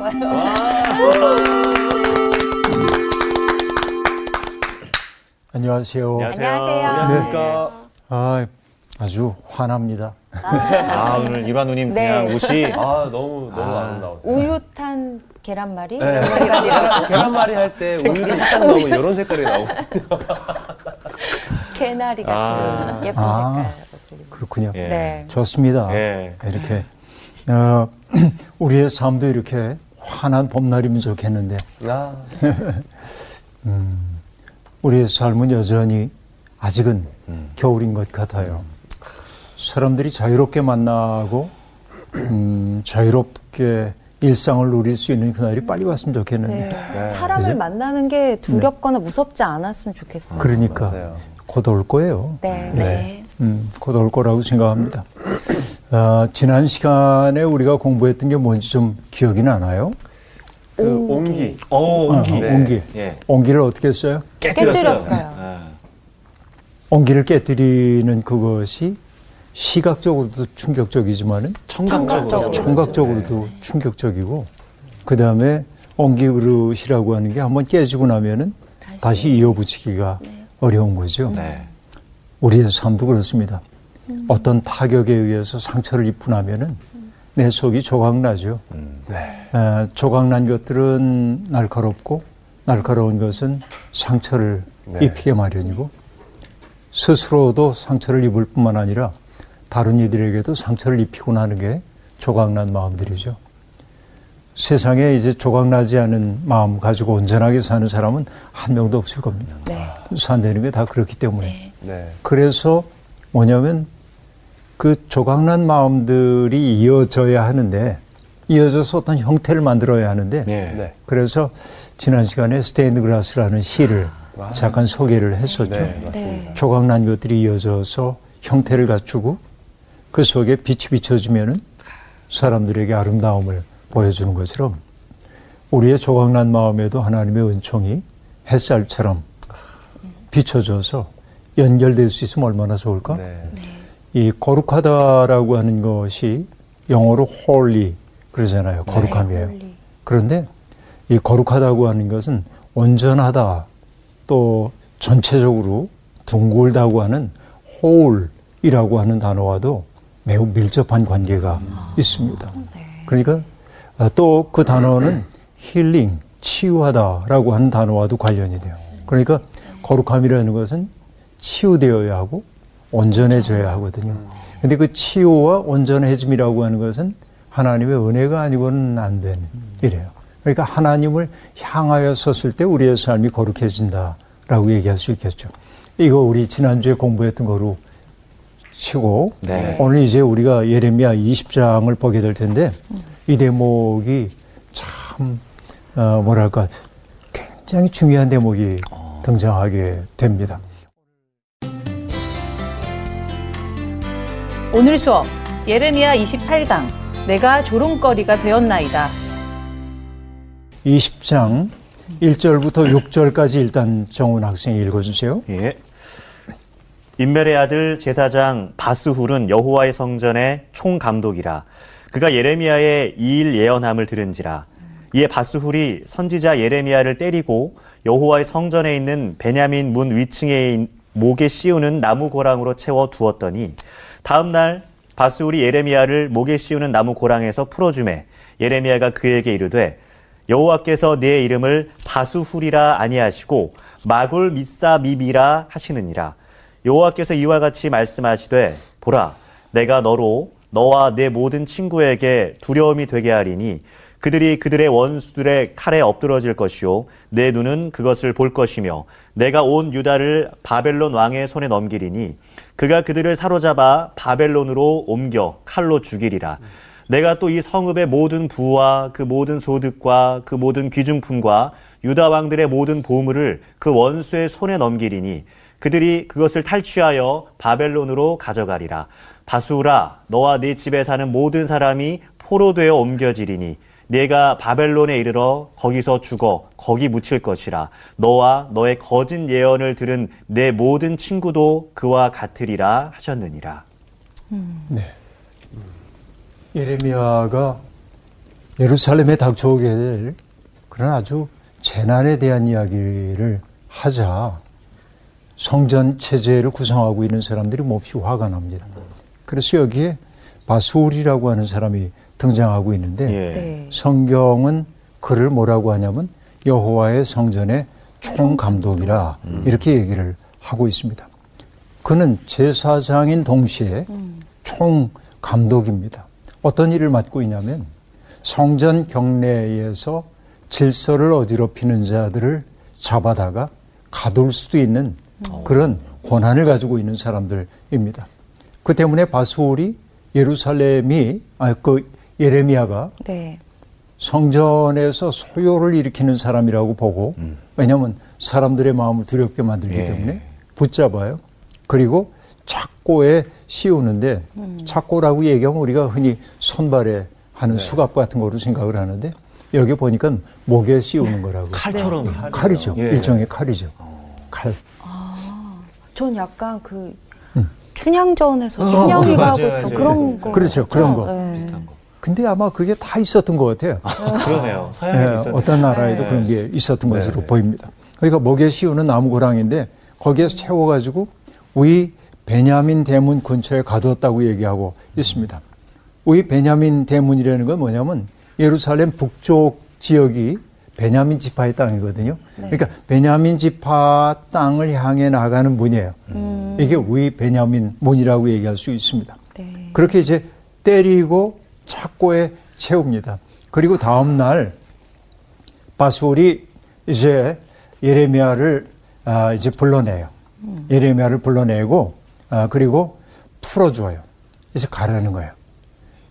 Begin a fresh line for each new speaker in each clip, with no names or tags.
싶어요.
안녕하세요.
안녕하세요.
안녕하십니까.
아, 아주 화납니다.
아, 오늘 이완우님
네.
그냥 옷이
아 너무 너무 아름다웠어요.
우유 탄 계란말이?
네, 계란, 계란말이 할 때 우유를 딱 넣으면 이런 색깔이 나오고.
개나리 같은
아.
예쁜
아.
색깔.
그렇군요.
예.
네.
좋습니다.
예.
이렇게 어, 우리의 삶도 이렇게 환한 봄날이면 좋겠는데
아,
우리의 삶은 여전히 아직은 겨울인 것 같아요. 사람들이 자유롭게 만나고 음, 자유롭게 일상을 누릴 수 있는 그날이 빨리 왔으면 좋겠는데
네. 사람을
그죠?
만나는 게 두렵거나 무섭지 않았으면 좋겠어요.
그러니까
맞아요.
곧 올 거예요.
네.
네. 음, 곧 올 거라고 생각합니다. 아, 지난 시간에 우리가 공부했던 게 뭔지 좀 기억이 나나요?
그 옹기.
어, 옹기.
어, 옹기.
예.
옹기를 어떻게 했어요?
깨뜨렸어요.
아,
옹기를 깨뜨리는 그것이 시각적으로도 충격적이지만은
청각적으로.
청각적으로도 충격적이고 그 다음에 옹기 그릇이라고 하는 게 한번 깨지고 나면은 다시 이어붙이기가 어려운 거죠.
네.
우리의 삶도 그렇습니다. 어떤 타격에 의해서 상처를 입고 나면은 내 속이 조각나죠. 에, 조각난 것들은 날카롭고 날카로운 것은 상처를
네.
입히게 마련이고 스스로도 상처를 입을 뿐만 아니라 다른 이들에게도 상처를 입히고 나는 게 조각난 마음들이죠. 세상에 이제 조각나지 않은 마음 가지고 온전하게 사는 사람은 한 명도 없을 겁니다.
네.
산다는 게 다 그렇기 때문에.
네.
그래서 뭐냐면 그 조각난 마음들이 이어져야 하는데 이어져서 어떤 형태를 만들어야 하는데
예.
네.
그래서 지난 시간에 스테인드 그라스라는 시를 잠깐 소개를 했었죠.
네, 맞습니다.
네.
조각난 것들이 이어져서 형태를 갖추고 그 속에 빛이 비춰지면은 사람들에게 아름다움을 보여주는 것처럼 우리의 조각난 마음에도 하나님의 은총이 햇살처럼 비춰져서 연결될 수 있으면 얼마나 좋을까?
네.
이 거룩하다라고 하는 것이 영어로 holy 그러잖아요. 거룩함이에요.
holy.
그런데 이 거룩하다고 하는 것은 온전하다 또 전체적으로 둥글다고 하는 whole이라고 하는 단어와도 매우 밀접한 관계가 있습니다. 그러니까 또 그 단어는 힐링, 치유하다라고 하는 단어와도 관련이 돼요. 그러니까 거룩함이라는 것은 치유되어야 하고 온전해져야 하거든요. 근데 그 치유와 온전해짐이라고 하는 것은 하나님의 은혜가 아니고는 안 되는 일이에요. 그러니까 하나님을 향하여 섰을 때 우리의 삶이 거룩해진다라고 얘기할 수 있겠죠. 이거 우리 지난주에 공부했던 거로 치고
네.
오늘 이제 우리가 예레미야 20장을 보게 될 텐데 이 대목이 참 어, 뭐랄까 굉장히 중요한 대목이 등장하게 됩니다.
오늘 수업 예레미야 28강 내가 조롱거리가 되었나이다.
20장 1절부터 6절까지 일단 정훈 학생이 읽어주세요.
예. 인멜의 아들 제사장 바스훌은 여호와의 성전의 총감독이라 그가 예레미야의 이 일 예언함을 들은지라 이에 바스훌이 선지자 예레미야를 때리고 여호와의 성전에 있는 베냐민 문 위층에 있- 목에 씌우는 나무 고랑으로 채워 두었더니 다음 날 바스훌이 예레미야를 목에 씌우는 나무 고랑에서 풀어주매 예레미야가 그에게 이르되 여호와께서 내 이름을 바수훌이라 아니하시고 마골 미사 미비라 하시느니라. 여호와께서 이와 같이 말씀하시되 보라 내가 너로 너와 내 모든 친구에게 두려움이 되게 하리니 그들이 그들의 원수들의 칼에 엎드러질 것이요 내 눈은 그것을 볼 것이며 내가 온 유다를 바벨론 왕의 손에 넘기리니 그가 그들을 사로잡아 바벨론으로 옮겨 칼로 죽이리라 내가 또 이 성읍의 모든 부와 그 모든 소득과 그 모든 귀중품과 유다 왕들의 모든 보물을 그 원수의 손에 넘기리니 그들이 그것을 탈취하여 바벨론으로 가져가리라. 바수라 너와 네 집에 사는 모든 사람이 포로되어 옮겨지리니 네가 바벨론에 이르러 거기서 죽어 거기 묻힐 것이라. 너와 너의 거짓 예언을 들은 내 모든 친구도 그와 같으리라 하셨느니라.
네. 예레미야가 예루살렘에 닥쳐오게 될 그런 아주 재난에 대한 이야기를 하자 성전 체제를 구성하고 있는 사람들이 몹시 화가 납니다. 그래서 여기에 바수울이라고 하는 사람이 등장하고 있는데
예.
네.
성경은 그를 뭐라고 하냐면 여호와의 성전의 총감독이라 이렇게 얘기를 하고 있습니다. 그는 제사장인 동시에 총감독입니다. 어떤 일을 맡고 있냐면 성전 경내에서 질서를 어지럽히는 자들을 잡아다가 가둘 수도 있는 그런 권한을 가지고 있는 사람들입니다. 그 때문에 바수올이 예루살렘이 아 그 예레미야가
네.
성전에서 소요를 일으키는 사람이라고 보고 왜냐하면 사람들의 마음을 두렵게 만들기
예.
때문에 붙잡아요. 그리고 착고에 씌우는데 착고라고 얘기하면 우리가 흔히 손발에 하는 수갑 같은 거로 생각을 하는데 여기 보니까 목에 씌우는 거라고
칼처럼.
칼이죠.
예.
일종의 칼이죠. 칼.
전 약간 그 춘향전에서 춘향이가
맞아요,
있던
맞아요.
그런 거.
그렇죠. 그런 거.
네.
근데 아마 그게 다 있었던 것 같아요.
그러네요.
예,
서양에도 있었네요.
어떤 나라에도
네.
그런 게 있었던
네,
것으로
네.
보입니다. 그러니까 목에 씌우는 나무 고랑인데 거기에서 채워가지고 위 베냐민 대문 근처에 가두었다고 얘기하고 있습니다. 위 베냐민 대문이라는 건 뭐냐면 예루살렘 북쪽 지역이 베냐민 지파의 땅이거든요. 그러니까 베냐민 지파 땅을 향해 나가는 문이에요. 이게 위 베냐민 문이라고 얘기할 수 있습니다.
네.
그렇게 이제 때리고 착고에 채웁니다. 그리고 다음 날 바수올이 이제 예레미야를 아, 이제 불러내요. 예레미야를 불러내고 아, 그리고 풀어줘요. 이제 가라는 거예요.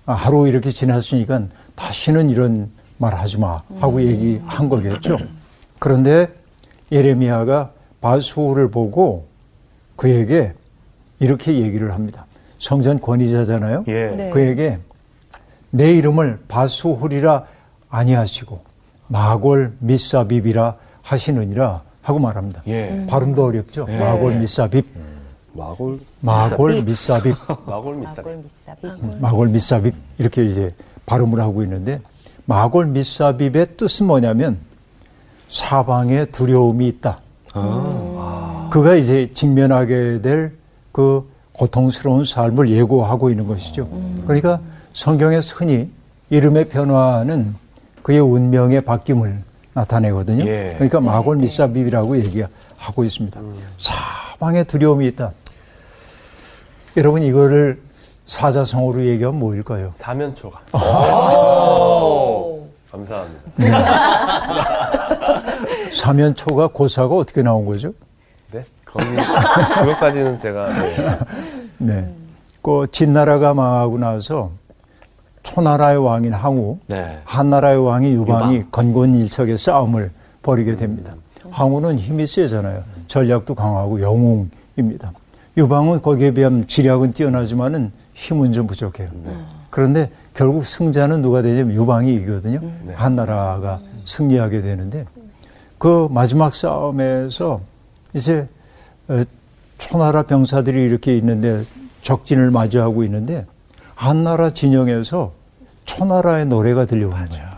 아, 하루 이렇게 지났으니까 다시는 이런 말 하지 마 하고 얘기한 거겠죠. 그런데 예레미야가 바수올을 보고 그에게 이렇게 얘기를 합니다. 성전 권위자잖아요.
예.
네.
그에게 내 이름을 바수홀이라 아니하시고 마골 미사빕이라 하시느니라 하고 말합니다.
예.
발음도 어렵죠. 마골 미사빕,
마골
마골 미사빕,
마골 미싸.
마골 미사비.
마골 미사빕 이렇게 이제 발음을 하고 있는데 마골 미사빕의 뜻은 뭐냐면 사방에 두려움이 있다. 그가 이제 직면하게 될 그 고통스러운 삶을 예고하고 있는 것이죠. 그러니까 성경에서 흔히 이름의 변화는 그의 운명의 바뀜을 나타내거든요.
예.
그러니까 마골 미사빕이라고 얘기하고 있습니다. 사방에 두려움이 있다. 여러분 이거를 사자성어로 얘기하면 뭐일까요?
사면초가. 감사합니다.
사면초가 고사가 어떻게 나온 거죠?
네, 거기 그것까지는 제가 네.
네. 그 진나라가 망하고 나서 초나라의 왕인 항우,
네.
한나라의 왕인 유방이
유방.
건곤일척의 싸움을 벌이게 됩니다. 항우는 힘이 세잖아요. 전략도 강하고 영웅입니다. 유방은 거기에 비하면 지략은 뛰어나지만은 힘은 좀 부족해요. 그런데 결국 승자는 누가 되냐면 유방이 이기거든요. 한나라가 승리하게 되는데 그 마지막 싸움에서 이제 어, 초나라 병사들이 이렇게 있는데 적진을 마주하고 있는데 한나라 진영에서 초나라의 노래가 들려오는 거예요.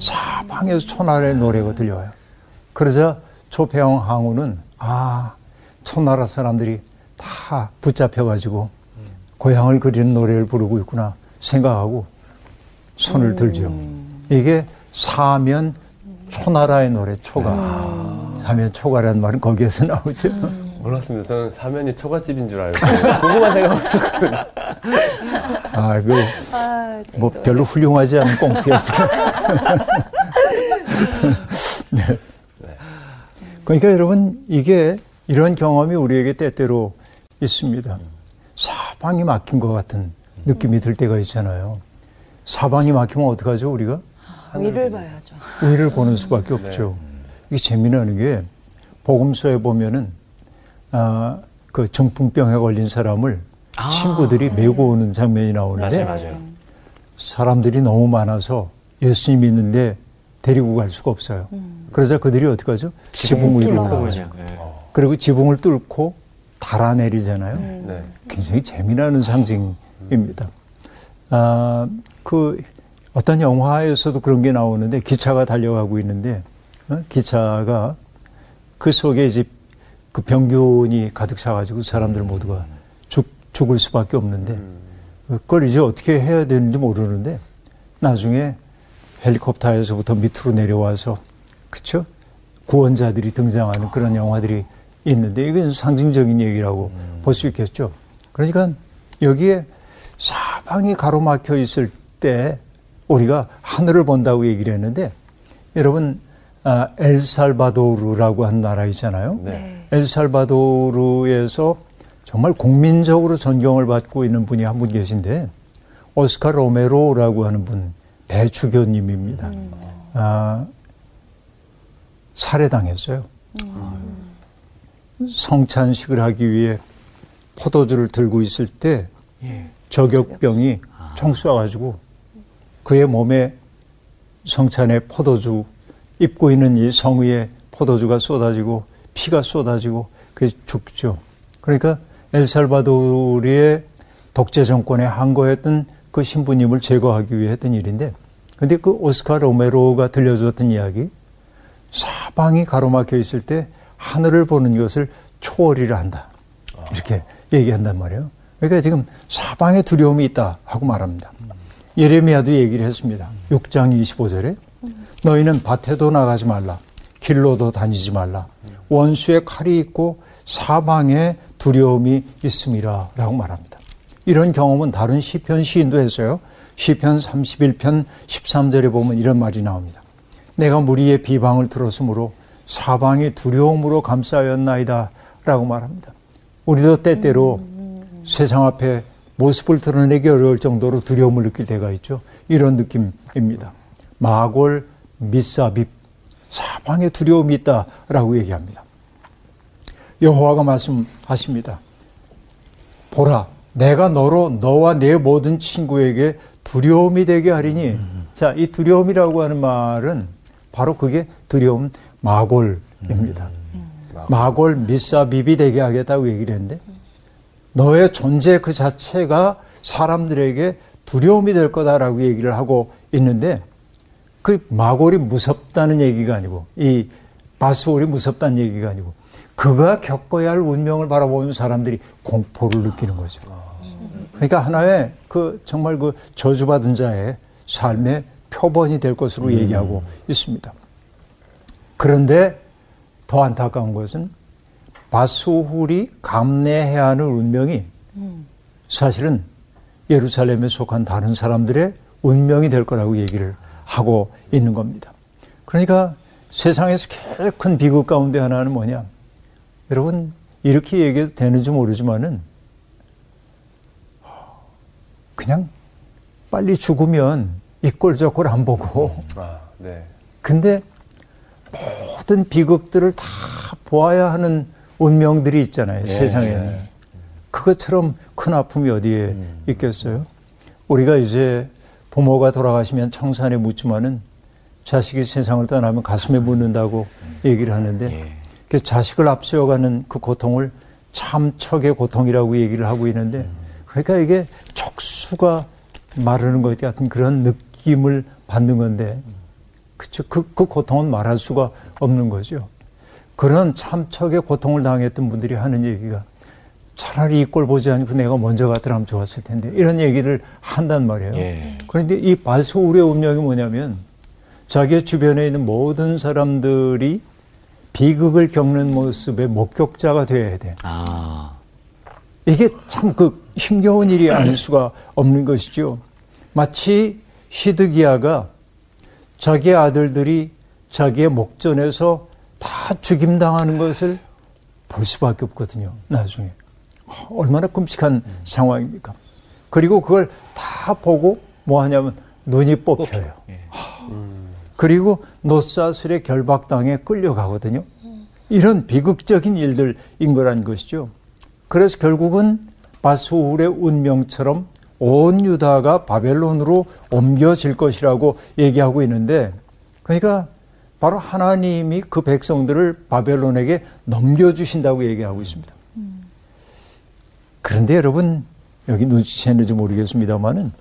사방에서 초나라의 노래가 들려와요. 그러자 조폐왕 항우는 아 초나라 사람들이 다 붙잡혀가지고 고향을 그리는 노래를 부르고 있구나 생각하고 손을 들죠. 이게 사면 초나라의 노래 초가 사면 초가라는 말은 거기에서 나오죠.
몰랐습니다. 저는 사면이 초가집인 줄 알고 궁금한 생각을 했었거든요.
아, 그,
아,
뭐 별로 훌륭하지 않은 꽁트였어요. 네. 그러니까 여러분 이게 이런 경험이 우리에게 때때로 있습니다. 사방이 막힌 것 같은 느낌이 들 때가 있잖아요. 사방이 막히면 어떡하죠, 우리가?
위를 봐야죠.
위를 보는 수밖에 없죠. 이게 재미나는 게 복음서에 보면은 아, 그 중풍병에 걸린 사람을 친구들이 메고 오는 장면이 나오는데
맞아요, 맞아요.
사람들이 너무 많아서 예수님 있는데 데리고 갈 수가 없어요. 그러자 그들이 어떻게 하죠? 지붕 위로. 올라가죠.
그냥, 예.
그리고 지붕을 뚫고 달아내리잖아요.
네.
굉장히 재미나는 상징입니다. 아, 그 어떤 영화에서도 그런 게 나오는데 기차가 달려가고 있는데 어? 기차가 그 속에 이제 그 병균이 가득 차가지고 사람들 모두가 죽, 죽을 수밖에 없는데 그걸 이제 어떻게 해야 되는지 모르는데 나중에 헬리콥터에서부터 밑으로 내려와서 그쵸? 구원자들이 등장하는 그런 영화들이 있는데 이건 상징적인 얘기라고 볼수 있겠죠. 그러니까 여기에 사방이 가로막혀 있을 때 우리가 하늘을 본다고 얘기를 했는데 여러분 아, 엘살바도르라고 한 나라 있잖아요.
네.
엘살바도르에서 정말 국민적으로 존경을 받고 있는 분이 한 분 계신데 오스카 로메로라고 하는 분 대주교님입니다. 아, 살해당했어요. 성찬식을 하기 위해 포도주를 들고 있을 때 저격병이 총 쏴가지고 그의 몸에 성찬의 포도주 입고 있는 이 성의의 포도주가 쏟아지고 피가 쏟아지고 그게 죽죠. 그러니까 엘살바도르의 독재 정권에 항거했던 그 신부님을 제거하기 위해 했던 일인데 근데 그 오스카 로메로가 들려줬던 이야기 사방이 가로막혀 있을 때 하늘을 보는 것을 초월이라 한다. 이렇게 얘기한단 말이에요. 그러니까 지금 사방에 두려움이 있다 하고 말합니다. 예레미야도 얘기를 했습니다. 6장 25절에 너희는 밭에도 나가지 말라. 길로도 다니지 말라. 원수의 칼이 있고 사방에 두려움이 있음이라 라고 말합니다. 이런 경험은 다른 시편 시인도 했어요. 시편 31편 13절에 보면 이런 말이 나옵니다. 내가 무리의 비방을 들었으므로 사방이 두려움으로 감싸였나이다 라고 말합니다. 우리도 때때로 세상 앞에 모습을 드러내기 어려울 정도로 두려움을 느낄 때가 있죠. 이런 느낌입니다. 마골, 미사빕, 사방에 두려움이 있다라고 얘기합니다. 여호와가 말씀하십니다. 보라, 내가 너로 너와 내 모든 친구에게 두려움이 되게 하리니. 자, 이 두려움이라고 하는 말은 바로 그게 두려움 마골입니다. 마골 미사비비 되게 하겠다고 얘기를 했는데 너의 존재 그 자체가 사람들에게 두려움이 될 거다라고 얘기를 하고 있는데 그 마골이 무섭다는 얘기가 아니고 이 바스올이 무섭다는 얘기가 아니고 그가 겪어야 할 운명을 바라보는 사람들이 공포를 느끼는 거죠. 그러니까 하나의 그 정말 그 저주받은 자의 삶의 표본이 될 것으로 얘기하고 있습니다. 그런데 더 안타까운 것은 바수훌이 감내해야 하는 운명이 사실은 예루살렘에 속한 다른 사람들의 운명이 될 거라고 얘기를 하고 있는 겁니다. 그러니까 세상에서 제일 큰 비극 가운데 하나는 뭐냐? 여러분, 이렇게 얘기해도 되는지 모르지만은 그냥 빨리 죽으면 이 꼴 저 꼴 안 보고
아, 네.
근데 모든 비극들을 다 보아야 하는 운명들이 있잖아요.
예.
세상에는. 그것처럼 큰 아픔이 어디에
음.
있겠어요? 우리가 이제 부모가 돌아가시면 청산에 묻지만은 자식이 세상을 떠나면 가슴에 묻는다고 얘기를 하는데
예.
그 자식을 앞세워가는 그 고통을 참척의 고통이라고 얘기를 하고 있는데 그러니까 이게 촉수가 마르는 것 같은 그런 느낌을 받는 건데 그쵸 그, 그 고통은 말할 수가 없는 거죠. 그런 참척의 고통을 당했던 분들이 하는 얘기가 차라리 이 꼴 보지 않고 내가 먼저 갔더라면 좋았을 텐데 이런 얘기를 한단 말이에요.
예.
그런데 이 발소울의 운명이 뭐냐면 자기 주변에 있는 모든 사람들이 비극을 겪는 모습의 목격자가 되어야 돼.
아.
이게 참 그 힘겨운 일이 아닐 수가 없는 것이죠. 마치 시드기야가 자기의 아들들이 자기의 목전에서 다 죽임당하는 것을 볼 수밖에 없거든요. 나중에. 얼마나 끔찍한 상황입니까? 그리고 그걸 다 보고 뭐 하냐면 눈이 뽑혀요.
예.
그리고 노사슬의 결박당에 끌려가거든요. 이런 비극적인 일들인 거란 것이죠. 그래서 결국은 바수울의 운명처럼 온 유다가 바벨론으로 옮겨질 것이라고 얘기하고 있는데 그러니까 바로 하나님이 그 백성들을 바벨론에게 넘겨주신다고 얘기하고 있습니다. 그런데 여러분 여기 눈치챘는지 모르겠습니다만은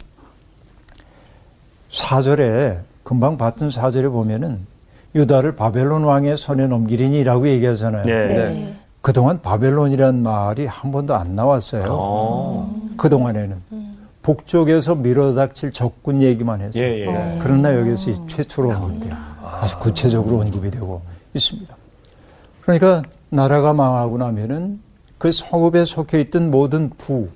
사절에 금방 봤던 사절에 보면은 유다를 바벨론 왕의 손에 넘기리니라고 얘기하잖아요.
네.
네.
그동안 바벨론이란 말이 한 번도 안 나왔어요.
어.
그동안에는 북쪽에서 밀어닥칠 적군 얘기만 했어요.
예, 예.
그러나 여기서 이 최초로 언급돼요. 아주 구체적으로 언급이 되고 있습니다. 그러니까 나라가 망하고 나면은 그 성읍에 속해 있던 모든 부,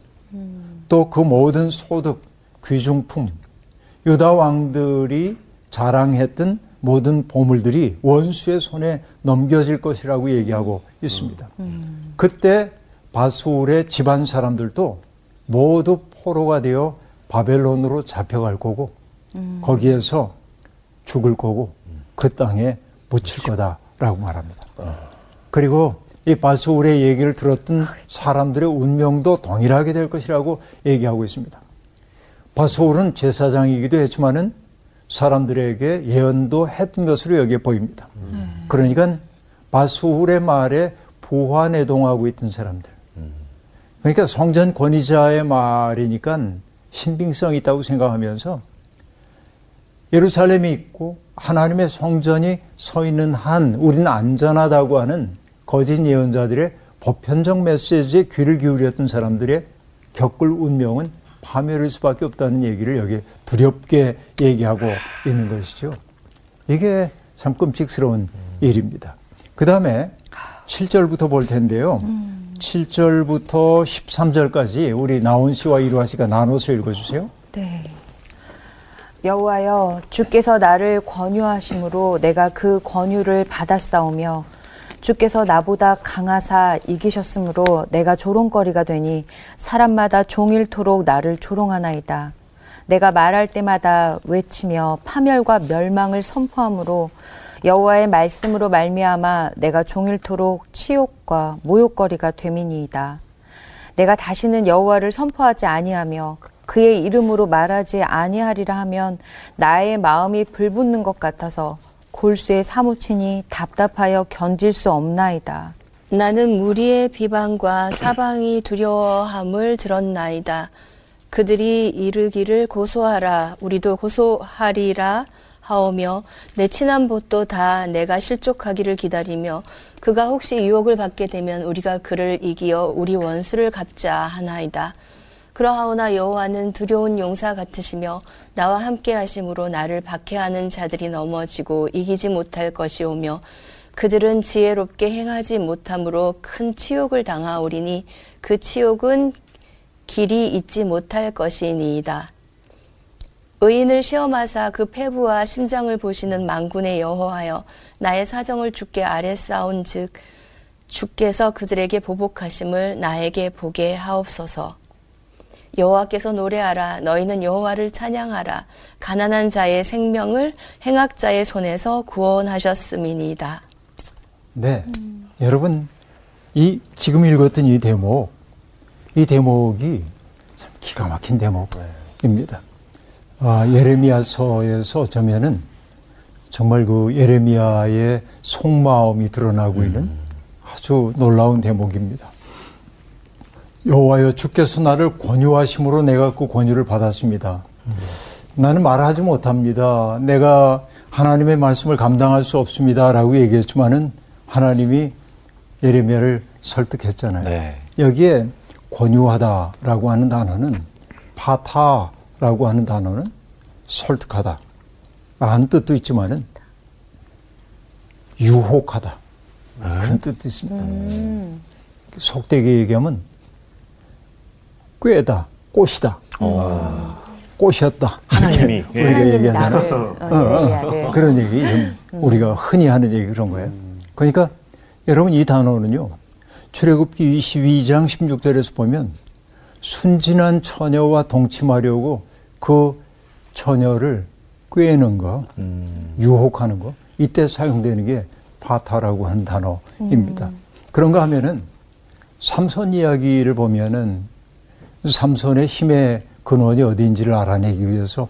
또 그 모든 소득, 귀중품, 유다 왕들이 자랑했던 모든 보물들이 원수의 손에 넘겨질 것이라고 얘기하고 있습니다. 그때 바수울의 집안 사람들도 모두 포로가 되어 바벨론으로 잡혀갈 거고 거기에서 죽을 거고 그 땅에 묻힐 거다라고 말합니다. 그리고 이 바수울의 얘기를 들었던 사람들의 운명도 동일하게 될 것이라고 얘기하고 있습니다. 바수울은 제사장이기도 했지만은 사람들에게 예언도 했던 것으로 여기에 보입니다. 그러니까 바수울의 말에 부화내동하고 있던 사람들. 그러니까 성전 권위자의 말이니까 신빙성이 있다고 생각하면서 예루살렘이 있고 하나님의 성전이 서 있는 한 우리는 안전하다고 하는 거짓 예언자들의 보편적 메시지에 귀를 기울였던 사람들의 겪을 운명은 파멸일 수밖에 없다는 얘기를 여기 두렵게 얘기하고 있는 것이죠. 이게 참 끔찍스러운 일입니다. 그 다음에 7절부터 볼 텐데요. 7절부터 13절까지 우리 나온 씨와 이루아 씨가 나눠서 읽어주세요.
네. 여호와여 주께서 나를 권유하심으로 내가 그 권유를 받았사오며 주께서 나보다 강하사 이기셨으므로 내가 조롱거리가 되니 사람마다 종일토록 나를 조롱하나이다. 내가 말할 때마다 외치며 파멸과 멸망을 선포함으로 여호와의 말씀으로 말미암아 내가 종일토록 치욕과 모욕거리가 됨이니이다. 내가 다시는 여호와를 선포하지 아니하며 그의 이름으로 말하지 아니하리라 하면 나의 마음이 불붙는 것 같아서 골수에 사무치니 답답하여 견딜 수 없나이다.
나는 무리의 비방과 사방이 두려워함을 들었나이다. 그들이 이르기를 고소하라, 우리도 고소하리라 하오며 내 친한 벗도 다 내가 실족하기를 기다리며 그가 혹시 유혹을 받게 되면 우리가 그를 이기어 우리 원수를 갚자 하나이다. 그러하오나 여호와는 두려운 용사 같으시며 나와 함께 하심으로 나를 박해하는 자들이 넘어지고 이기지 못할 것이오며 그들은 지혜롭게 행하지 못함으로 큰 치욕을 당하오리니 그 치욕은 길이 잊지 못할 것이니이다. 의인을 시험하사 그 패부와 심장을 보시는 망군의 여호하여 나의 사정을 주께 아래 쌓은즉 주께서 그들에게 보복하심을 나에게 보게 하옵소서. 여호와께서 노래하라 너희는 여호와를 찬양하라 가난한 자의 생명을 행악자의 손에서 구원하셨음이니이다.
네. 여러분, 이 지금 읽었던 이 대목, 이 대목이 참 기가 막힌 대목입니다. 아, 예레미야서에서 어쩌면은 정말 그 예레미야의 속마음이 드러나고 있는 아주 놀라운 대목입니다. 여호와여 주께서 나를 권유하심으로 내가 그 권유를 받았습니다. 나는 말하지 못합니다. 내가 하나님의 말씀을 감당할 수 없습니다라고 얘기했지만은 하나님이 예레미야를 설득했잖아요.
네.
여기에 권유하다라고 하는 단어는 파타라고 하는 단어는 설득하다. 라는 뜻도 있지만은 유혹하다. 그런 뜻도 있습니다. 속되게 얘기하면 꾀다, 꽃이다, 꽃이었다.
하나님이, 예.
우리가 얘기하잖아요.
나를 어, 예레미야를.
그런 얘기 좀 우리가 흔히 하는 얘기 그런 거예요. 그러니까 여러분 이 단어는요. 출애굽기 22장 16절에서 보면 순진한 처녀와 동침하려고 그 처녀를 꿰는 거, 유혹하는 거 이때 사용되는 게 파타라고 하는 단어입니다. 그런가 하면은 삼손 이야기를 보면은 삼손의 힘의 근원이 어디인지를 알아내기 위해서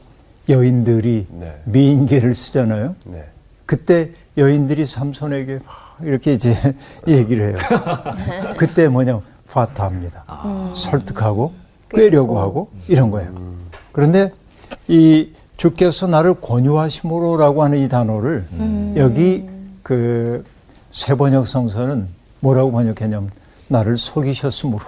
여인들이
네.
미인계를 쓰잖아요.
네.
그때 여인들이 삼손에게 막 이렇게 이제 얘기를 해요. 그때 뭐냐 파타입니다. 설득하고 꿰려고 하고 이런 거예요. 그런데 이 주께서 나를 권유하심으로라고 하는 이 단어를 여기 그 세번역 성서는 뭐라고 번역했냐면 나를 속이셨으므로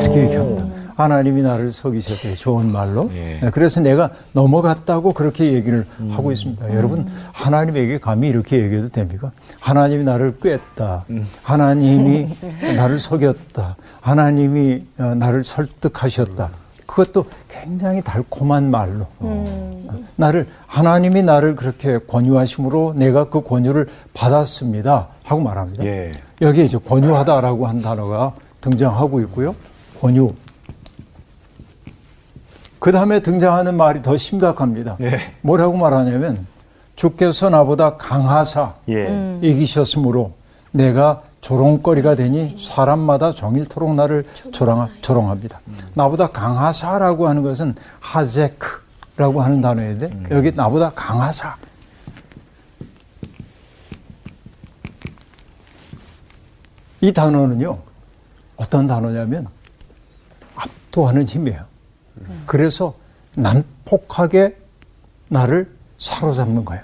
이렇게 얘기합니다. 하나님이 나를 속이셨대요. 좋은 말로.
예.
네, 그래서 내가 넘어갔다고 그렇게 얘기를 하고 있습니다. 여러분, 하나님에게 감히 이렇게 얘기해도 됩니까? 하나님이 나를 꿰었다. 하나님이 나를 속였다. 하나님이 어, 나를 설득하셨다. 그것도 굉장히 달콤한 말로. 어, 나를, 하나님이 나를 그렇게 권유하심으로 내가 그 권유를 받았습니다. 하고 말합니다.
예.
여기에 이제 권유하다라고 한 단어가 등장하고 있고요. 권유. 그 다음에 등장하는 말이 더 심각합니다.
예.
뭐라고 말하냐면 주께서 나보다 강하사
예.
이기셨으므로 내가 조롱거리가 되니 사람마다 종일토록 나를 조롱하, 조롱합니다. 나보다 강하사라고 하는 것은 하제크라고 하는 단어인데 여기 나보다 강하사. 이 단어는요 어떤 단어냐면 압도하는 힘이에요. 그래서 난폭하게 나를 사로잡는 거예요.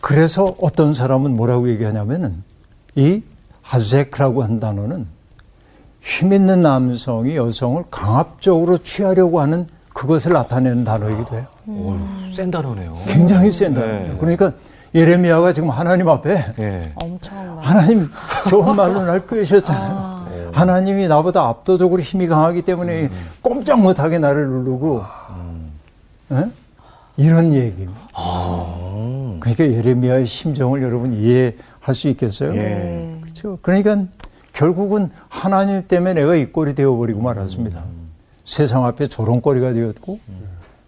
그래서 어떤 사람은 뭐라고 얘기하냐면은 이 하제크라고 한 단어는 힘 있는 남성이 여성을 강압적으로 취하려고 하는 그것을 나타내는 단어이기도 해요.
오, 센 단어네요.
굉장히 센 단어입니다.
네.
그러니까 예레미야가 지금 하나님 앞에
예.
엄청 많
하나님 좋은 말로 날 끄셨잖아요. 하나님이 나보다 압도적으로 힘이 강하기 때문에 꼼짝 못하게 나를 누르고 예? 이런 얘기입니다. 그러니까 예레미야의 심정을 여러분 이해할 수 있겠어요?
예.
그렇죠. 그러니까 결국은 하나님 때문에 내가 이 꼴이 되어버리고 말았습니다. 세상 앞에 조롱거리가 되었고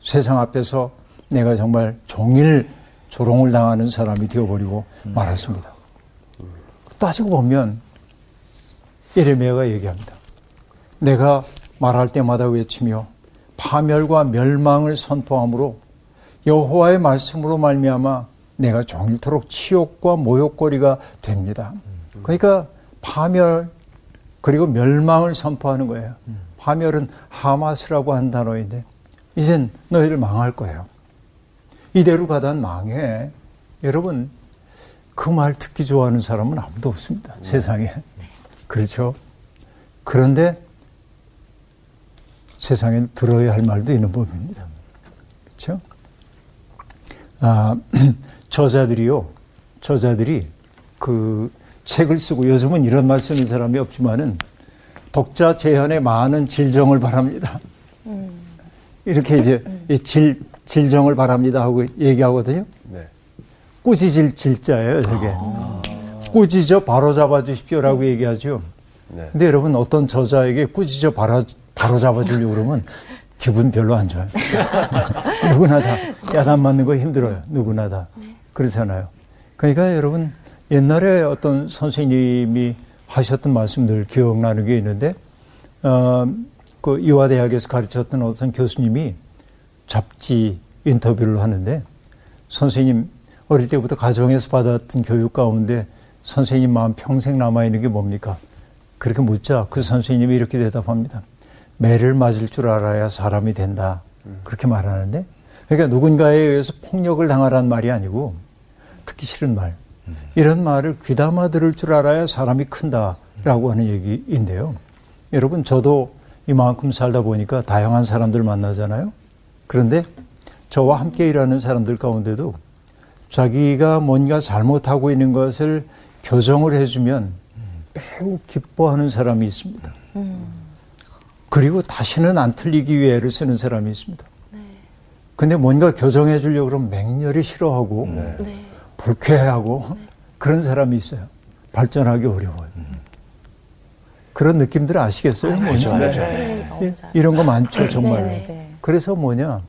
세상 앞에서 내가 정말 종일 조롱을 당하는 사람이 되어버리고 말았습니다. 따지고 보면 예레미야가 얘기합니다. 내가 말할 때마다 외치며 파멸과 멸망을 선포함으로 여호와의 말씀으로 말미암아 내가 종일토록 치욕과 모욕거리가 됩니다. 그러니까 파멸 그리고 멸망을 선포하는 거예요. 파멸은 하마스라고 한 단어인데 이젠 너희를 망할 거예요. 이대로 가단 망해. 여러분 그 말 듣기 좋아하는 사람은 아무도 없습니다. 세상에. 그렇죠. 그런데 세상엔 들어야 할 말도 있는 법입니다. 그렇죠? 아, 저자들이요. 저자들이 그 책을 쓰고 요즘은 이런 말 쓰는 사람이 없지만은 독자 재현에 많은 질정을 바랍니다. 이렇게 이제 이 질, 질정을 바랍니다 하고 얘기하거든요.
네.
꾸짖을 질자예요, 저게. 꾸짖어 바로 잡아 주십시오라고 얘기하죠.
네.
근데 여러분 어떤 저자에게 꾸짖어 바로, 바로 잡아 주려고 그러면 기분 별로 안 좋아요. 누구나 다 야단 맞는 거 힘들어요. 누구나 다. 그렇잖아요. 그러니까 여러분 옛날에 어떤 선생님이 하셨던 말씀들 기억나는 게 있는데, 어, 그 이화대학에서 가르쳤던 어떤 교수님이 잡지 인터뷰를 하는데 선생님 어릴 때부터 가정에서 받았던 교육 가운데 선생님 마음 평생 남아있는 게 뭡니까? 그렇게 묻자 그 선생님이 이렇게 대답합니다. 매를 맞을 줄 알아야 사람이 된다. 그렇게 말하는데 그러니까 누군가에 의해서 폭력을 당하라는 말이 아니고 듣기 싫은 말. 이런 말을 귀담아 들을 줄 알아야 사람이 큰다라고 하는 얘기인데요. 여러분 저도 이만큼 살다 보니까 다양한 사람들 만나잖아요. 그런데 저와 함께 일하는 사람들 가운데도 자기가 뭔가 잘못하고 있는 것을 교정을 해주면 매우 기뻐하는 사람이 있습니다. 그리고 다시는 안 틀리기 위해 애를 쓰는 사람이 있습니다. 근데 뭔가 교정해 주려고 그러면 맹렬히 싫어하고
네.
불쾌해하고 그런 사람이 있어요. 발전하기 어려워요. 그런 느낌들 아시겠어요? 뭔지?
네.
예, 이런 거 많죠, 정말.
네,
네.
그래서 뭐냐,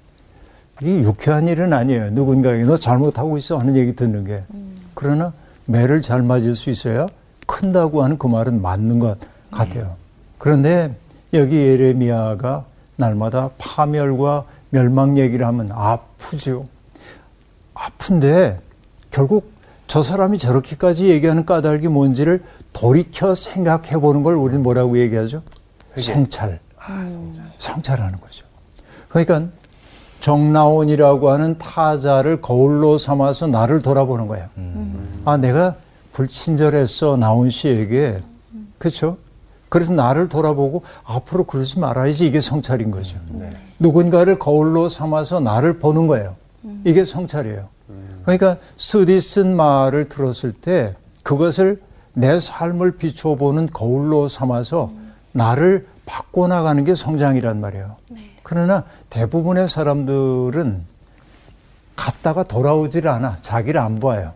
이게 유쾌한 일은 아니에요. 누군가에게 너 잘못하고 있어 하는 얘기 듣는 게. 그러나 매를 잘 맞을 수 있어야 큰다고 하는 그 말은 맞는 것 같아요. 그런데 여기 예레미야가 날마다 파멸과 멸망 얘기를 하면 아프죠. 아픈데 결국 저 사람이 저렇게까지 얘기하는 까닭이 뭔지를 돌이켜 생각해 보는 걸 우리는 뭐라고 얘기하죠? 성찰. 성찰하는 거죠. 그러니까 정나온이라고 하는 타자를 거울로 삼아서 나를 돌아보는 거예요. 아, 내가 불친절했어, 나온 씨에게. 그렇죠? 그래서 나를 돌아보고 앞으로 그러지 말아야지 이게 성찰인 거죠. 누군가를 거울로 삼아서 나를 보는 거예요. 이게 성찰이에요. 그러니까 쓰디 쓴 말을 들었을 때 그것을 내 삶을 비춰보는 거울로 삼아서 나를 바꿔나가는 게 성장이란 말이에요. 그러나 대부분의 사람들은 갔다가 돌아오질 않아. 자기를 안 봐요.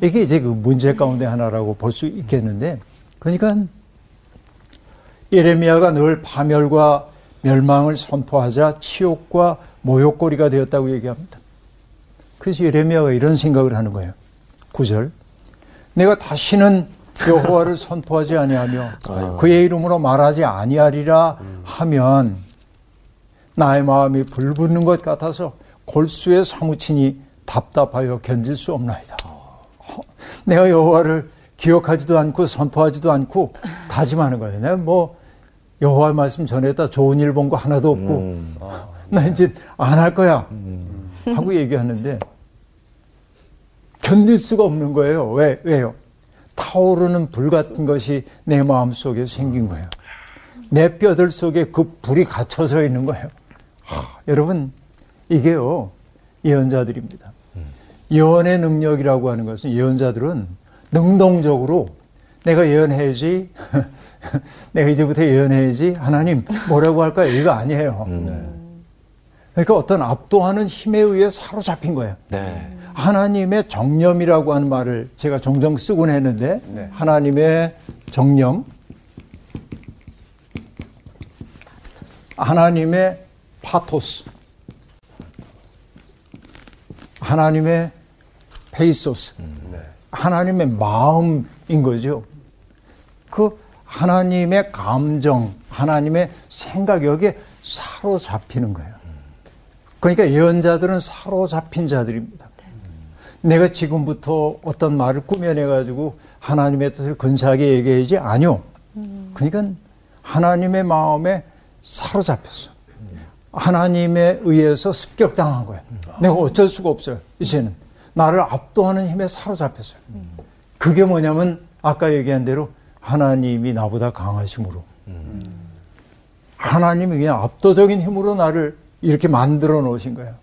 이게 이제 그 문제 가운데 하나라고 볼 수 있겠는데, 그러니까 예레미야가 늘 파멸과 멸망을 선포하자 치욕과 모욕거리가 되었다고 얘기합니다. 그래서 예레미야가 이런 생각을 하는 거예요. 9절. 내가 다시는 여호와를 선포하지 아니하며 그의 이름으로 말하지 아니하리라 하면 나의 마음이 불붙는 것 같아서 골수에 사무치니 답답하여 견딜 수 없나이다. 내가 여호와를 기억하지도 않고 선포하지도 않고 다짐하는 거예요. 내가 뭐 여호와 말씀 전했다 좋은 일 본 거 하나도 없고
음.
나 이제 안 할 거야 하고 얘기하는데 견딜 수가 없는 거예요. 왜 왜요? 타오르는 불 같은 것이 내 마음 속에 생긴 거예요. 내 뼈들 속에 그 불이 갇혀서 있는 거예요. 하, 여러분 이게요 예언자들입니다. 예언의 능력이라고 하는 것은 예언자들은 능동적으로 내가 예언해야지, 내가 이제부터 예언해야지, 하나님 뭐라고 할까요? 이거 아니에요. 그러니까 어떤 압도하는 힘에 의해 사로잡힌 거예요.
네.
하나님의 정념이라고 하는 말을 제가 종종 쓰곤 했는데,
네.
하나님의 정념, 하나님의 파토스, 하나님의 페이소스,
네.
하나님의 마음인 거죠. 그 하나님의 감정, 하나님의 생각 여기에 사로잡히는 거예요. 그러니까 예언자들은 사로잡힌 자들입니다. 내가 지금부터 어떤 말을 꾸며내 가지고 하나님의 뜻을 근사하게 얘기해야지 아니요. 그러니까 하나님의 마음에 사로잡혔어. 하나님에 의해서 습격당한 거예요. 내가 어쩔 수가 없어요. 이제는 나를 압도하는 힘에 사로잡혔어요. 그게 뭐냐면 아까 얘기한 대로 하나님이 나보다 강하심으로 하나님이 그냥 압도적인 힘으로 나를 이렇게 만들어 놓으신 거예요.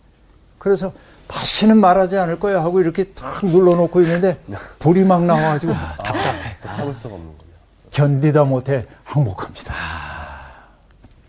그래서 다시는 말하지 않을 거야 하고 이렇게 탁 눌러놓고 있는데 불이 막 나와가지고
또 참을 수가 없는 거예요.
견디다 못해 항복합니다.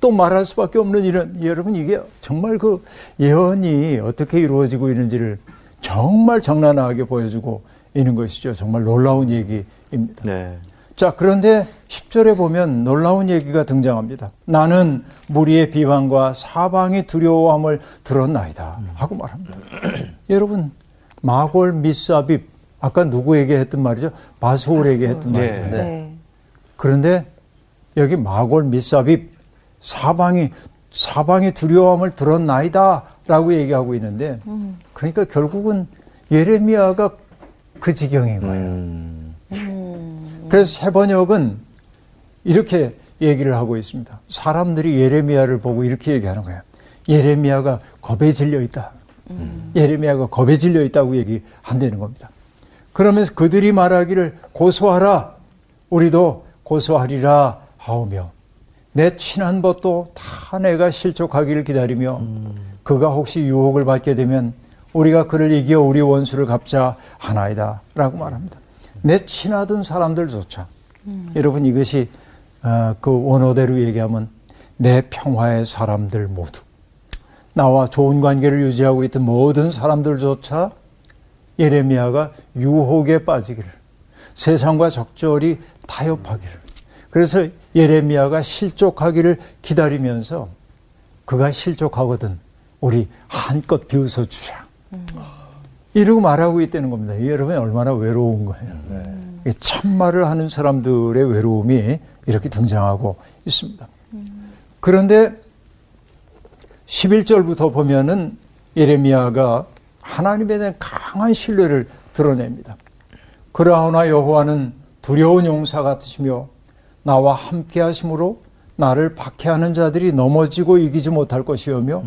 또 말할 수밖에 없는 이런 여러분 이게 정말 그 예언이 어떻게 이루어지고 있는지를 정말 적나라하게 보여주고 있는 것이죠. 정말 놀라운 얘기입니다.
네.
자, 그런데 10절에 보면 놀라운 얘기가 등장합니다. 나는 무리의 비방과 사방이 두려워함을 들었나이다. 하고 말합니다. 여러분, 마골 미사빕, 아까 누구에게 했던 말이죠? 바수올에게 했던
네.
말이죠.
네.
그런데 여기 마골 미사빕, 사방이, 사방이 두려워함을 들었나이다. 라고 얘기하고 있는데, 그러니까 결국은 예레미야가 그 지경인 거예요.
음.
그래서 세 번역은 이렇게 얘기를 하고 있습니다. 사람들이 예레미야를 보고 이렇게 얘기하는 거예요. 예레미야가 겁에 질려 있다. 예레미야가 겁에 질려 있다고 얘기한다는 겁니다. 그러면서 그들이 말하기를 고소하라. 우리도 고소하리라 하오며 내 친한 벗도 다 내가 실족하기를 기다리며 그가 혹시 유혹을 받게 되면 우리가 그를 이겨 우리 원수를 갚자 하나이다 라고 말합니다. 내 친하던 사람들조차 여러분 이것이 어, 그 원어대로 얘기하면 내 평화의 사람들 모두 나와 좋은 관계를 유지하고 있던 모든 사람들조차 예레미야가 유혹에 빠지기를 세상과 적절히 타협하기를 그래서 예레미야가 실족하기를 기다리면서 그가 실족하거든 우리 한껏 비웃어 주자 이러고 말하고 있다는 겁니다. 여러분 얼마나 외로운 거예요. 이 참말을 하는 사람들의 외로움이 이렇게 등장하고 있습니다. 그런데 11절부터 보면은 예레미야가 하나님에 대한 강한 신뢰를 드러냅니다. 그러하나 여호와는 두려운 용사 같으시며 나와 함께 하심으로 나를 박해하는 자들이 넘어지고 이기지 못할 것이오며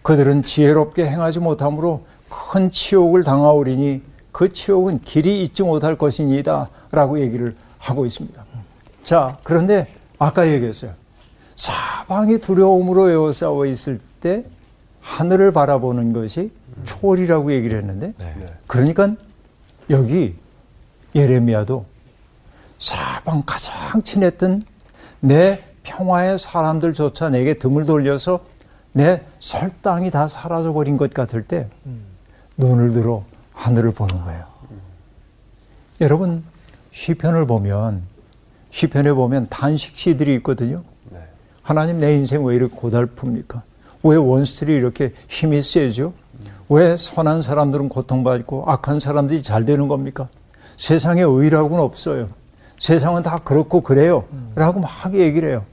그들은 지혜롭게 행하지 못함으로 큰 치욕을 당하오리니 그 치욕은 길이 잊지 못할 것이니이다 라고 얘기를 하고 있습니다. 자, 그런데 아까 얘기했어요. 사방이 두려움으로 에워싸워 있을 때 하늘을 바라보는 것이 초월이라고 얘기를 했는데
네.
그러니까 여기 예레미야도 사방 가장 친했던 내 평화의 사람들조차 내게 등을 돌려서 내 설당이 다 사라져 버린 것 같을 때 눈을 들어 하늘을 보는 거예요. 여러분 시편을 보면 시편에 보면 단식시들이 있거든요.
네.
하나님 내 인생 왜 이렇게 고달픕니까? 왜 원수들이 이렇게 힘이 세죠? 왜 선한 사람들은 고통받고 악한 사람들이 잘 되는 겁니까? 세상에 의라고는 없어요. 세상은 다 그렇고 그래요. 라고 막 얘기를 해요.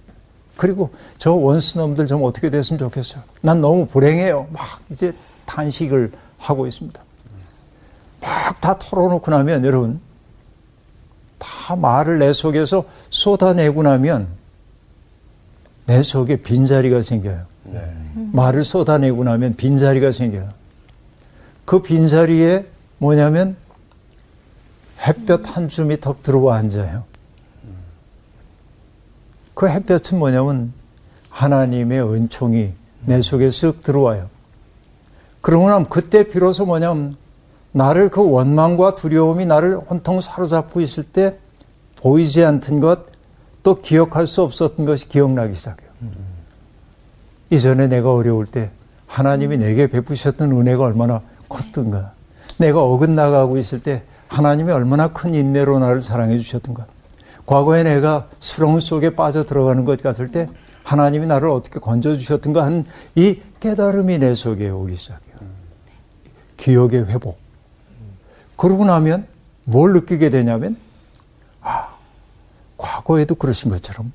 그리고 저 원수놈들 좀 어떻게 됐으면 좋겠어요. 난 너무 불행해요. 막 이제 탄식을 하고 있습니다. 막 다 털어놓고 나면 여러분 다 말을 내 속에서 쏟아내고 나면 내 속에 빈자리가 생겨요.
네.
말을 쏟아내고 나면 빈자리가 생겨요. 그 빈자리에 뭐냐면 햇볕 한 줌이 턱 들어와 앉아요. 그 햇볕은 뭐냐면 하나님의 은총이 내 속에 쓱 들어와요. 그러고 나면 그때 비로소 뭐냐면 나를 그 원망과 두려움이 나를 온통 사로잡고 있을 때 보이지 않던 것, 또 기억할 수 없었던 것이 기억나기 시작해요. 이전에 내가 어려울 때 하나님이 내게 베푸셨던 은혜가 얼마나 컸던가. 내가 어긋나가고 있을 때 하나님이 얼마나 큰 인내로 나를 사랑해 주셨던가. 과거에 내가 수렁 속에 빠져 들어가는 것 같을 때 하나님이 나를 어떻게 건져 주셨던가 하는 이 깨달음이 내 속에 오기 시작해요. 기억의 회복. 그러고 나면 뭘 느끼게 되냐면 아, 과거에도 그러신 것처럼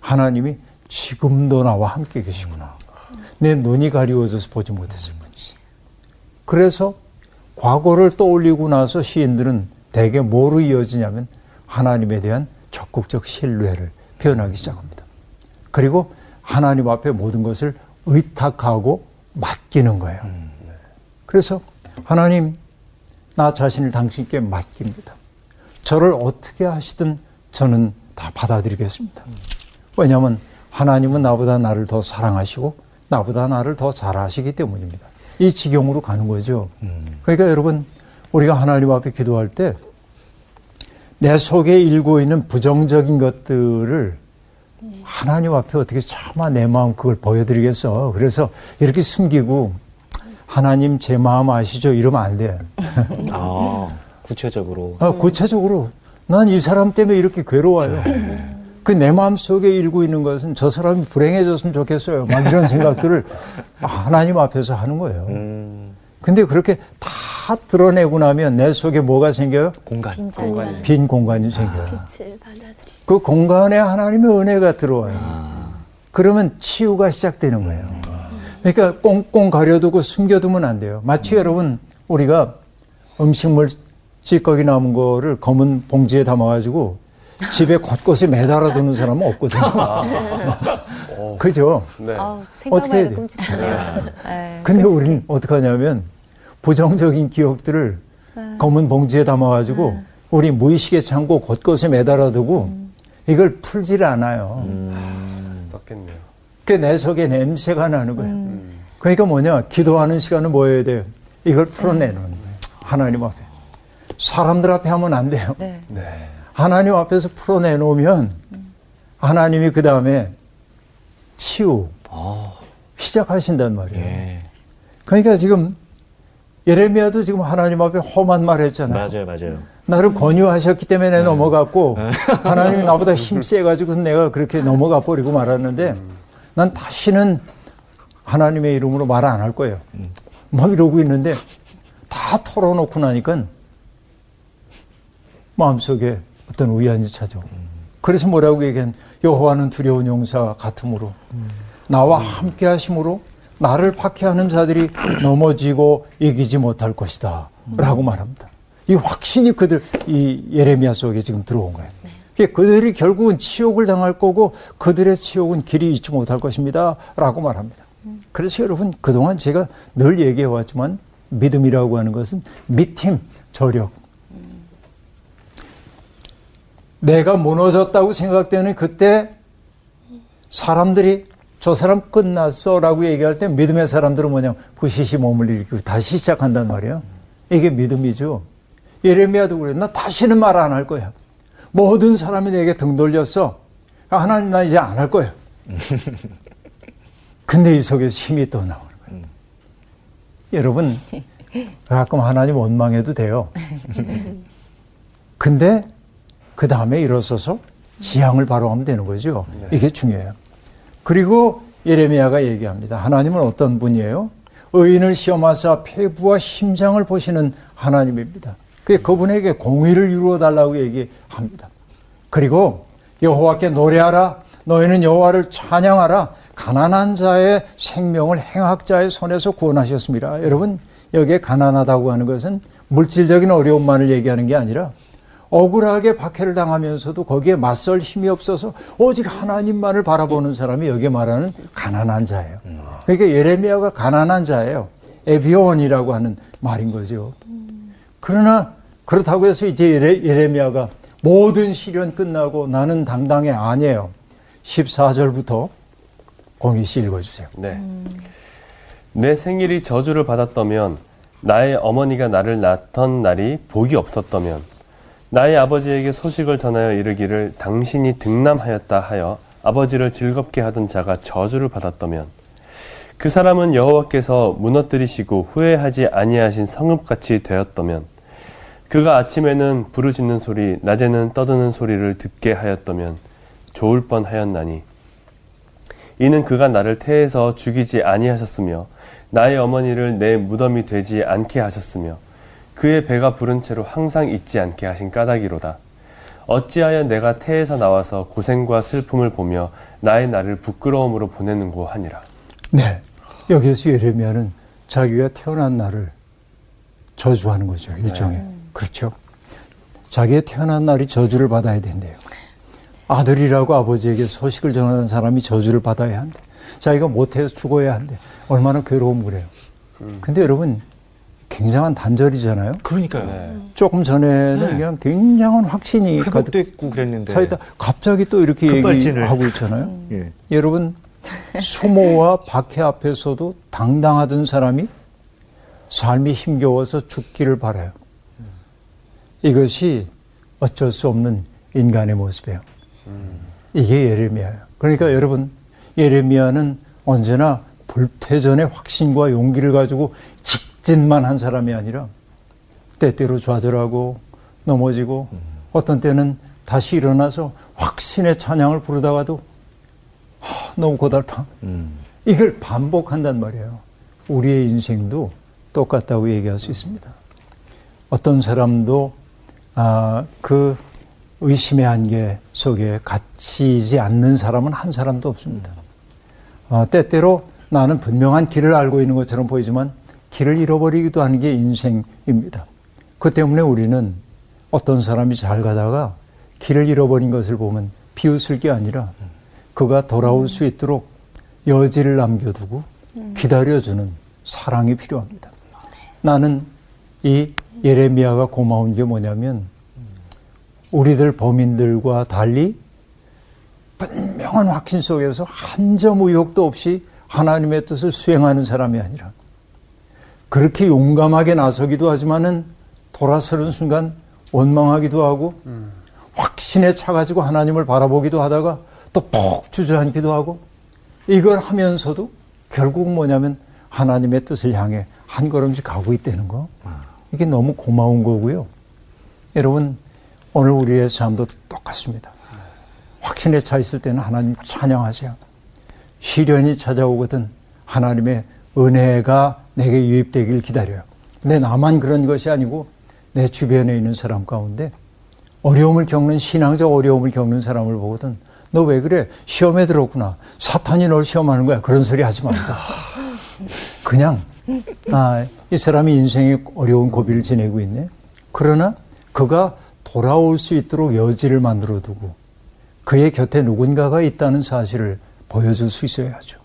하나님이 지금도 나와 함께 계시구나. 내 눈이 가리워져서 보지 못했을 뿐이지. 그래서 과거를 떠올리고 나서 시인들은 대개 뭐로 이어지냐면 하나님에 대한 적극적 신뢰를 표현하기 시작합니다. 그리고 하나님 앞에 모든 것을 의탁하고 맡기는 거예요. 그래서 하나님, 나 자신을 당신께 맡깁니다. 저를 어떻게 하시든 저는 다 받아들이겠습니다. 왜냐하면 하나님은 나보다 나를 더 사랑하시고 나보다 나를 더 잘하시기 때문입니다. 이 지경으로 가는 거죠. 그러니까 여러분, 우리가 하나님 앞에 기도할 때 내 속에 일고 있는 부정적인 것들을 하나님 앞에 어떻게 차마 내 마음 그걸 보여드리겠어. 그래서 이렇게 숨기고 하나님 제 마음 아시죠? 이러면 안 돼.
아, 구체적으로.
아, 구체적으로 난 이 사람 때문에 이렇게 괴로워요. 그 내 마음 속에 일고 있는 것은 저 사람이 불행해졌으면 좋겠어요. 막 이런 생각들을 하나님 앞에서 하는 거예요.
음,
근데 그렇게 다 드러내고 나면 내 속에 뭐가 생겨요?
공간.
공간
빈 공간이 생겨요.
빛을 받아들이.
그 공간에 하나님의 은혜가 들어와요. 그러면 치유가 시작되는 거예요. 그러니까 꽁꽁 가려두고 숨겨두면 안 돼요. 마치 여러분 우리가 음식물 찌꺼기 남은 거를 검은 봉지에 담아가지고 집에 곳곳에 매달아 두는 사람은 없거든요. 그죠?
네.
아우,
어떻게 해야 돼요?
끔찍하네요. 네.
근데 우리는 어떻게 하냐면 부정적인 기억들을 검은 봉지에 담아가지고 우리 무의식의 창고 곳곳에 매달아 두고 이걸 풀지를 않아요.
썼겠네요.
그내 속에 냄새가 나는 거예요. 그러니까 뭐냐 기도하는 시간은 뭐여야 돼요? 이걸 풀어내는 거예요. 하나님 앞에. 사람들 앞에 하면 안 돼요.
네.
네.
하나님 앞에서 풀어내놓으면 하나님이 그 다음에 치유
아,
시작하신단 말이에요.
예.
그러니까 지금 예레미야도 지금 하나님 앞에 험한 말 했잖아요.
맞아요, 맞아요.
나를 권유하셨기 때문에 내가 넘어갔고 하나님이 나보다 힘 세 가지고 내가 그렇게 넘어가 버리고 말았는데 난 다시는 하나님의 이름으로 말 안 할 거예요. 막 이러고 있는데 다 털어놓고 나니까 마음속에 어떤 우연이 찾아. 그래서 뭐라고 얘기한 여호와는 두려운 용사 같으므로 나와 함께 하심으로 나를 박해하는 자들이 넘어지고 이기지 못할 것이다. 라고 말합니다. 이 확신이 그들, 이 예레미야 속에 지금 들어온 거예요. 그게 그들이 결국은 치욕을 당할 거고 그들의 치욕은 길이 잊지 못할 것입니다. 라고 말합니다. 그래서 여러분 그동안 제가 늘 얘기해 왔지만 믿음이라고 하는 것은 믿힘, 저력. 내가 무너졌다고 생각되는 그때 사람들이 저 사람 끝났어 라고 얘기할 때 믿음의 사람들은 뭐냐 부시시 몸을 일으키고 다시 시작한단 말이에요. 이게 믿음이죠. 예레미야도 그래. 나 다시는 말 안 할 거야. 모든 사람이 내게 등 돌렸어. 하나님 나 이제 안 할 거야. 근데 이 속에서 힘이 또 나오는 거예요. 여러분 가끔 하나님 원망해도 돼요. 근데 그 다음에 일어서서 지향을 바로 하면 되는 거죠. 이게 중요해요. 그리고 예레미야가 얘기합니다. 하나님은 어떤 분이에요? 의인을 시험하사 폐부와 심장을 보시는 하나님입니다. 그 그분에게 공의를 이루어 달라고 얘기합니다. 그리고 여호와께 노래하라. 너희는 여호와를 찬양하라. 가난한 자의 생명을 행악자의 손에서 구원하셨습니다. 여러분 여기에 가난하다고 하는 것은 물질적인 어려움만을 얘기하는 게 아니라 억울하게 박해를 당하면서도 거기에 맞설 힘이 없어서 오직 하나님만을 바라보는 사람이 여기에 말하는 가난한 자예요. 그러니까 예레미야가 가난한 자예요. 에비온이라고 하는 말인 거죠. 그러나 그렇다고 해서 이제 예레, 미야가 모든 시련 끝나고 나는 당당해 아니에요. 14절부터 공희 씨 읽어주세요.
네. 내 생일이 저주를 받았다면 나의 어머니가 나를 낳던 날이 복이 없었다면 나의 아버지에게 소식을 전하여 이르기를 당신이 등남하였다 하여 아버지를 즐겁게 하던 자가 저주를 받았다면 그 사람은 여호와께서 무너뜨리시고 후회하지 아니하신 성읍같이 되었다면 그가 아침에는 부르짖는 소리 낮에는 떠드는 소리를 듣게 하였다면 좋을 뻔하였나니. 이는 그가 나를 태에서 죽이지 아니하셨으며 나의 어머니를 내 무덤이 되지 않게 하셨으며 그의 배가 부른 채로 항상 잊지 않게 하신 까닭이로다. 어찌하여 내가 태에서 나와서 고생과 슬픔을 보며 나의 날을 부끄러움으로 보내는고 하니라.
네. 여기서 예레미야는 자기가 태어난 날을 저주하는 거죠. 일종의. 네. 그렇죠. 자기의 태어난 날이 저주를 받아야 된대요. 아들이라고 아버지에게 소식을 전하는 사람이 저주를 받아야 한대. 자기가 못해서 죽어야 한대. 얼마나 괴로움 그래요. 음. 근데 여러분, 굉장한 단절이잖아요.
그러니까요. 네.
조금 전에는 네. 그냥 굉장한 확신이
가득됐고 그랬는데.
차이다 갑자기 또 이렇게 급발진을. 얘기하고 있잖아요. 음. 예. 여러분 수모와 박해 앞에서도 당당하던 사람이 삶이 힘겨워서 죽기를 바라요. 이것이 어쩔 수 없는 인간의 모습이에요. 이게 예레미야예요. 그러니까 여러분 예레미야는 언제나 불태전의 확신과 용기를 가지고 직진만 한 사람이 아니라 때때로 좌절하고 넘어지고 어떤 때는 다시 일어나서 확신의 찬양을 부르다가도 하, 너무 고달파. 음. 이걸 반복한단 말이에요. 우리의 인생도 똑같다고 얘기할 수 있습니다. 어떤 사람도 아, 그 의심의 한계 속에 갇히지 않는 사람은 한 사람도 없습니다. 아, 때때로 나는 분명한 길을 알고 있는 것처럼 보이지만 길을 잃어버리기도 하는 게 인생입니다. 그 때문에 우리는 어떤 사람이 잘 가다가 길을 잃어버린 것을 보면 비웃을 게 아니라 그가 돌아올 수 있도록 여지를 남겨두고 기다려주는 사랑이 필요합니다. 나는 이 예레미야가 고마운 게 뭐냐면 우리들 범인들과 달리 분명한 확신 속에서 한 점 의혹도 없이 하나님의 뜻을 수행하는 사람이 아니라 그렇게 용감하게 나서기도 하지만은 돌아서는 순간 원망하기도 하고 음. 확신에 차가지고 하나님을 바라보기도 하다가 또 푹 주저앉기도 하고 이걸 하면서도 결국 뭐냐면 하나님의 뜻을 향해 한 걸음씩 가고 있다는 거. 이게 너무 고마운 거고요. 여러분, 오늘 우리의 삶도 똑같습니다. 확신에 차 있을 때는 하나님 찬양하세요. 시련이 찾아오거든 하나님의 은혜가 내게 유입되길 기다려요. 근데 나만 그런 것이 아니고 내 주변에 있는 사람 가운데 어려움을 겪는 신앙적 어려움을 겪는 사람을 보거든 너 왜 그래? 시험에 들었구나. 사탄이 널 시험하는 거야. 그런 소리 하지 말고. 그냥 아, 이 사람이 인생의 어려운 고비를 지내고 있네. 그러나 그가 돌아올 수 있도록 여지를 만들어 두고 그의 곁에 누군가가 있다는 사실을 보여줄 수 있어야죠.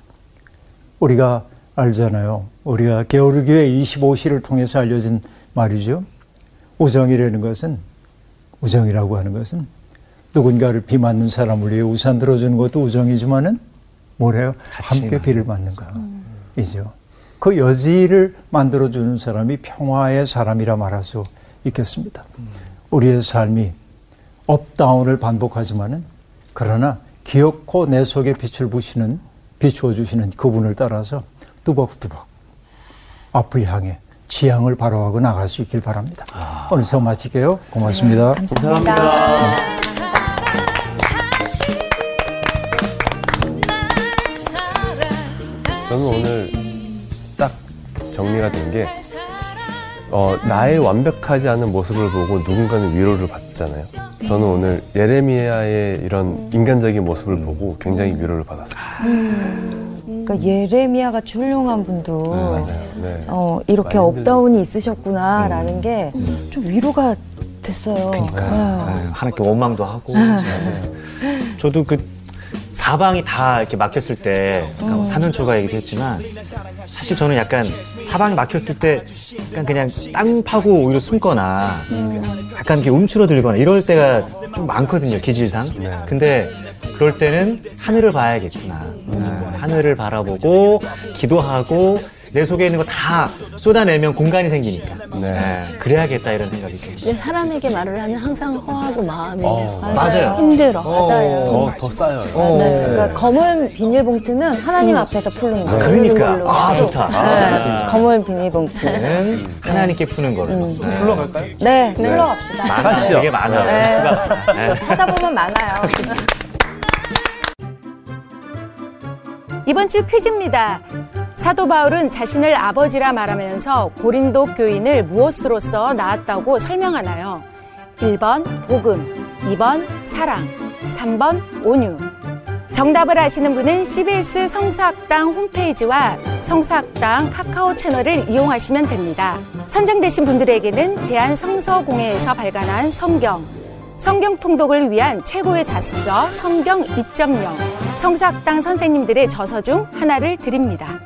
우리가 알잖아요. 우리가 게오르기의 25시를 통해서 알려진 말이죠. 우정이라는 것은 우정이라고 하는 것은 누군가를 비 맞는 사람을 위해 우산 들어주는 것도 우정이지만은 뭐래요? 함께 비를 맞는 거이죠. 그 여지를 만들어주는 사람이 평화의 사람이라 말할 수 있겠습니다. 우리의 삶이 업다운을 반복하지만은 그러나 기어코 내 속에 빛을 부시는 비추어 주시는 그분을 따라서 뚜벅뚜벅 앞을 향해 지향을 바라하고 나갈 수 있길 바랍니다. 아. 오늘 수업 마칠게요. 고맙습니다.
네, 감사합니다. 감사합니다.
저는 오늘 딱 정리가 된 게, 어, 나의 완벽하지 않은 모습을 보고 누군가는 위로를 받잖아요. 저는 오늘 예레미야의 이런 인간적인 모습을 보고 굉장히 위로를 받았어요.
그러니까 예레미야 같이 훌륭한 분도 네. 네. 어, 이렇게 up down이 있으셨구나라는 음. 게좀 음. 위로가 됐어요.
그러니까 네. 하나님께 원망도 하고. 네. 저도 그 사방이 다 이렇게 막혔을 때, 그러니까 뭐 4년초가 얘기도 했지만, 사실 저는 약간 사방이 막혔을 때, 약간 그냥 땅 파고 오히려 숨거나, 약간 이렇게 움츠러들거나 이럴 때가 좀 많거든요, 기질상. 네. 근데 그럴 때는 하늘을 봐야겠구나. 음. 하늘을 바라보고, 기도하고, 내 속에 있는 거 다 쏟아내면 공간이 생기니까. 네. 네. 그래야겠다 이런 생각이 들어요.
사람에게 말을 하면 항상 허하고 마음이 어,
맞아요.
힘들어.
어,
맞아요.
더, 더.
어, 맞아요. 그러니까 검은 비닐봉투는 하나님 음. 앞에서 푸는 거예요.
그러니까. 아, 좋다.
네. 검은 비닐봉투는
음. 하나님께 푸는 거로. 음.
네. 풀러갈까요?
네, 네. 풀러갑시다.
많아요. 되게 많아요.
네. 찾아보면 많아요.
이번 주 퀴즈입니다. 사도 바울은 자신을 아버지라 말하면서 고린도 교인을 무엇으로써 낳았다고 설명하나요? 1번 복음, 2번 사랑, 3번 온유. 정답을 아시는 분은 CBS 성사학당 홈페이지와 성사학당 카카오 채널을 이용하시면 됩니다. 선정되신 분들에게는 대한성서공회에서 발간한 성경, 성경 통독을 위한 최고의 자습서 성경 2.0 성사학당 선생님들의 저서 중 하나를 드립니다.